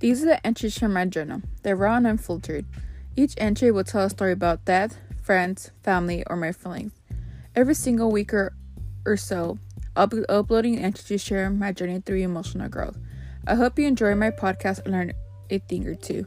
These are the entries from my journal. They're raw and unfiltered. Each entry will tell a story about death, friends, family, or my feelings. Every single week or, or so, I'll be uploading an entry to share my journey through emotional growth. I hope you enjoy my podcast and learn a thing or two.